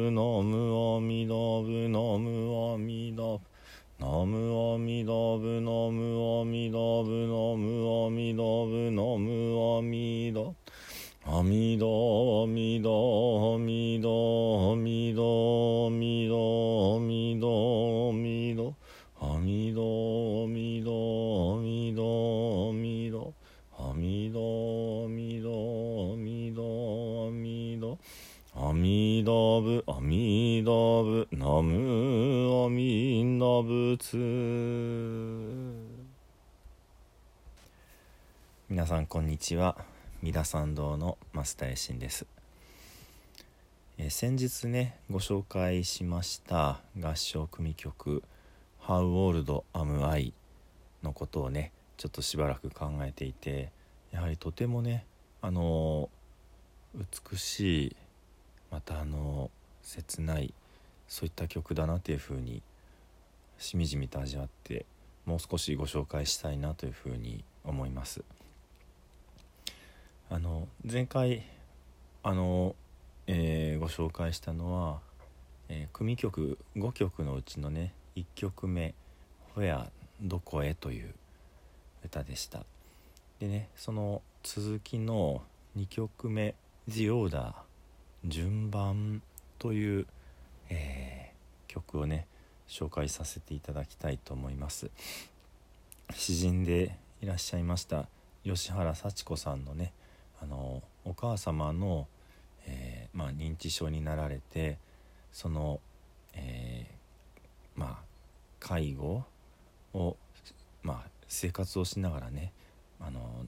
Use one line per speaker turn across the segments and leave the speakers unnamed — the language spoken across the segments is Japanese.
ミダブナムアミダブナムアミダブナムアミダブナムアミダブナムアミダブナムアミダアミダアミダアミダアミダアミダアミダアミダアブアミダブナムアミンダブ皆さんこんにちは。三田参道の増田衛進です、えー先日ねご紹介しました合唱組曲「How Old Am I」のことをねちょっとしばらく考えていてやはりとてもねあのー美しいまたあの切ないそういった曲だなというふうにしみじみと味わってもう少しご紹介したいなというふうに思います。あの前回あの、えーご紹介したのは、えー組曲5曲のうちのね1曲目「ほやどこへ」という歌でしたでねその続きの2曲目「The Order 順番」という、えー曲をね紹介させていただきたいと思います。詩人でいらっしゃいました吉原幸子さんのねあのお母様の、えーまあ、認知症になられてその、えーまあ介護を、まあ、生活をしながらねあの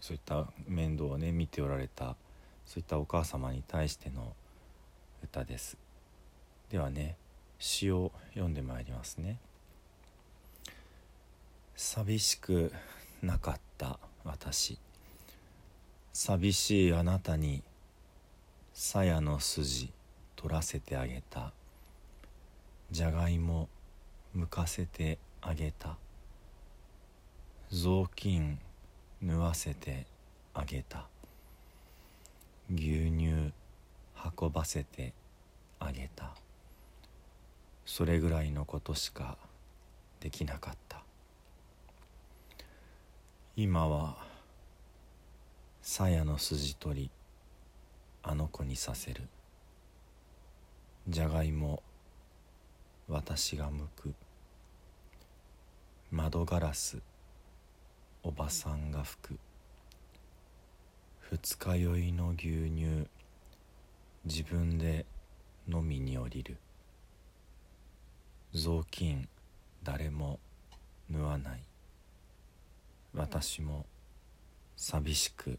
そういった面倒をね見ておられたそういったお母様に対しての歌です。ではね詩を読んでまいりますね。寂しくなかった私。寂しいあなたに鞘の筋取らせてあげた。じゃがいも剥かせてあげた。雑巾縫わせてあげた。牛乳運ばせてあげた。それぐらいのことしかできなかった。今は鞘の筋取りあの子にさせる。じゃがいも私が剥く。窓ガラスおばさんが吹く。二日酔いの牛乳自分で飲みに降りる。雑巾誰も縫わない。私も寂しく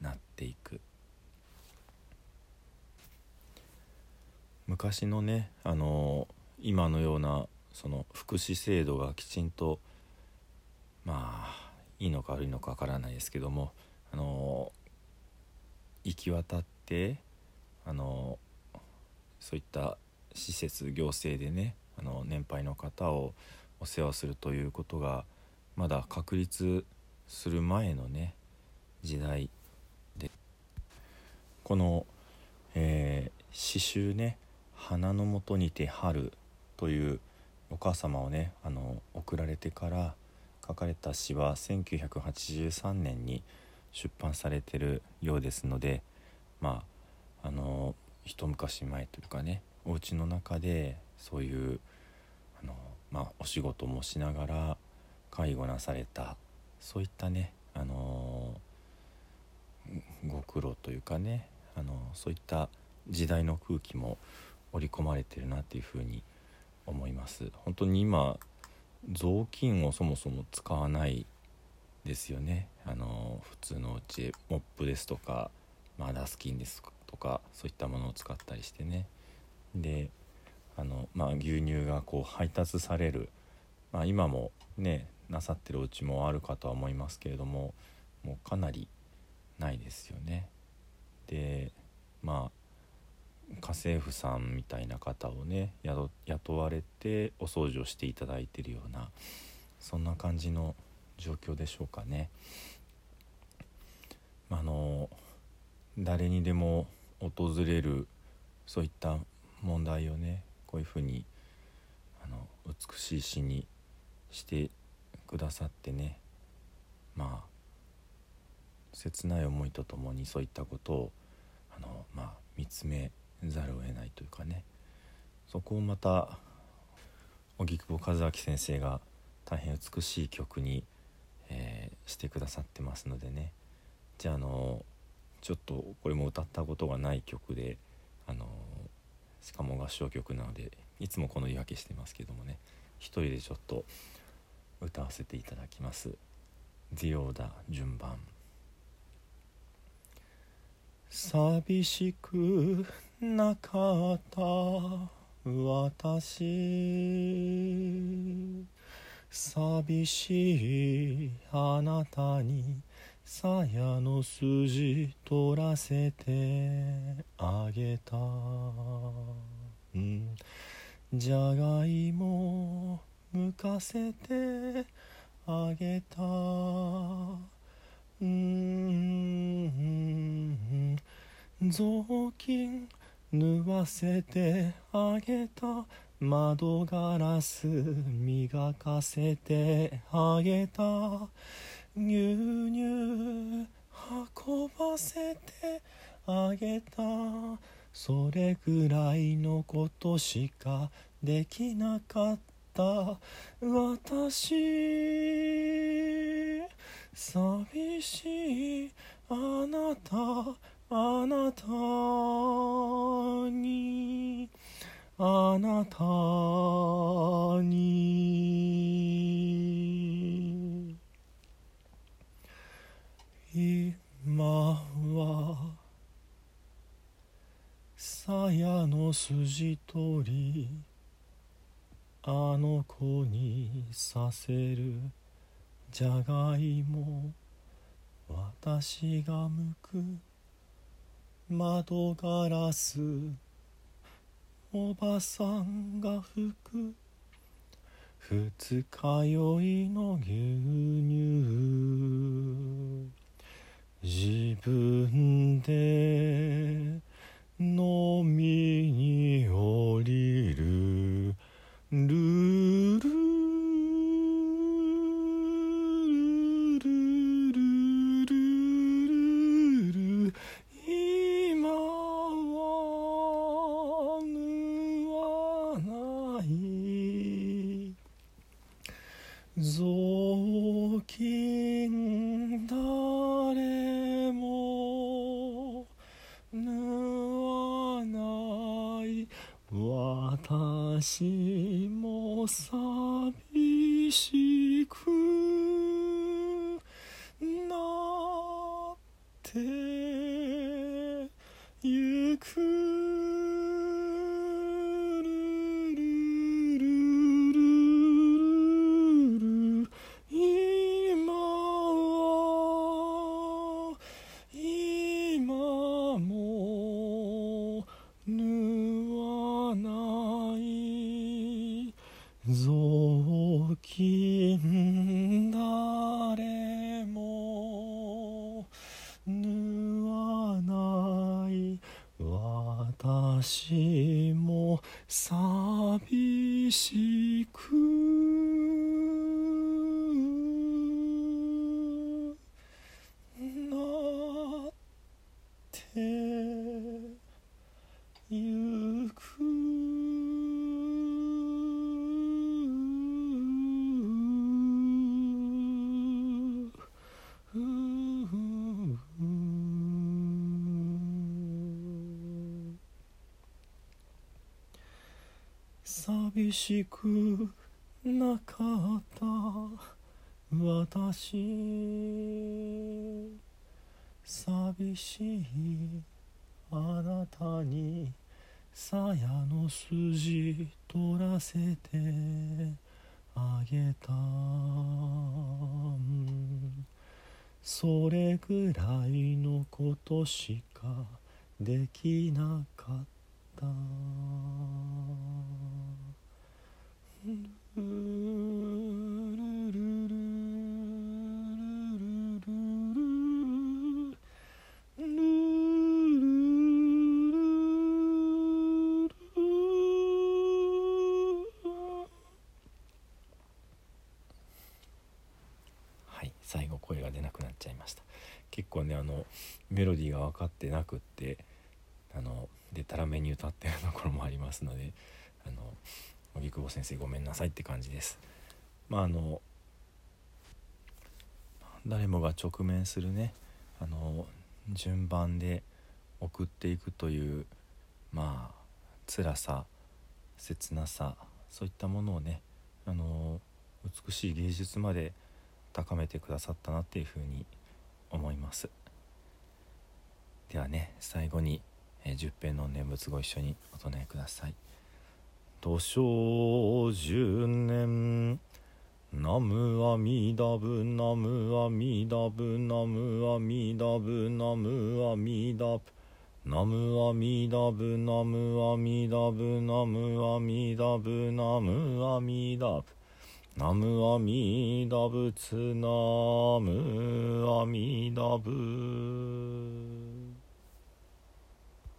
なっていく。昔のねあの今のようなその福祉制度がきちんとまあいいのか悪いのかわからないですけどもあの行き渡ってあのそういった施設行政でねあの年配の方をお世話するということがまだ確立する前のね時代で。この、えー詩集ね「花のもとにて春」というお母様をねあの送られてから書かれた詩は1983年に出版されてるようですのでまああの一昔前というかねお家の中でそういうあのまあ、お仕事もしながら介護なされたそういったね、あのご苦労というかね、あのそういった時代の空気も織り込まれてるなっていうふうに思います。本当に今雑巾をそもそも使わないですよねあの普通のうちモップですとか、まあ、ダスキンですとかそういったものを使ったりしてねであの、まあ、牛乳がこう配達される、まあ、今もねなさってるお家もあるかとは思いますけれどももうかなりないですよね。でまあ家政婦さんみたいな方をね雇われてお掃除をしていただいてるようなそんな感じの状況でしょうかね。あの誰にでも訪れるそういった問題をねこういうふうにあの美しい詩にしてくださってねまあ切ない思いとともにそういったことをあの、まあ、見つめざるを得ないというかねそこをまた荻窪和明先生が大変美しい曲に、えー、してくださってますのでね。じゃああのちょっとこれも歌ったことがない曲であのしかも合唱曲なのでいつもこの言い訳してますけどもね。一人でちょっと歌わせていただきます「ディオーダ順番」寂しくなかった私。寂しいあなたに鞘の筋取らせてあげた、うん、じゃがいもむかせてあげた。うん。雑巾縫わせてあげた。窓ガラス磨かせてあげた。牛乳運ばせてあげた。それぐらいのことしかできなかった。私寂しいあなたあなたに。あなたに。今は鞘の筋取り。あの子にさせるじゃがいも。私が向く。窓ガラス。おばさんが吹く。二日酔いの牛乳。自分で飲みに降りるルル雑巾誰も縫わない私も寂しくなってゆく。雑巾誰も縫わない。私も寂しいなってゆく寂しくなかった私。寂しいあなたに鞘の筋取らせてあげたそれぐらいのことしかできなかった。はい最後声が出なくなっちゃいました。結構ねあのメロディーが分かってなくってあのでたらめに歌ってるところもありますのであの荻窪先生ごめんなさいって感じです。まああの誰もが直面するねあの順番で送っていくというまあ辛さ切なさそういったものをねあの美しい芸術まで高めてくださったなっていうふうに思います。ではね最後に、えー、十遍の念仏ご一緒にお唱えください「土生十年ナムアミダブナムアミダブナムアミダブナムアミダブ」ナムアミダブナムアミダブナムアミダブナムアミダブナムアミダブツナムアミダブ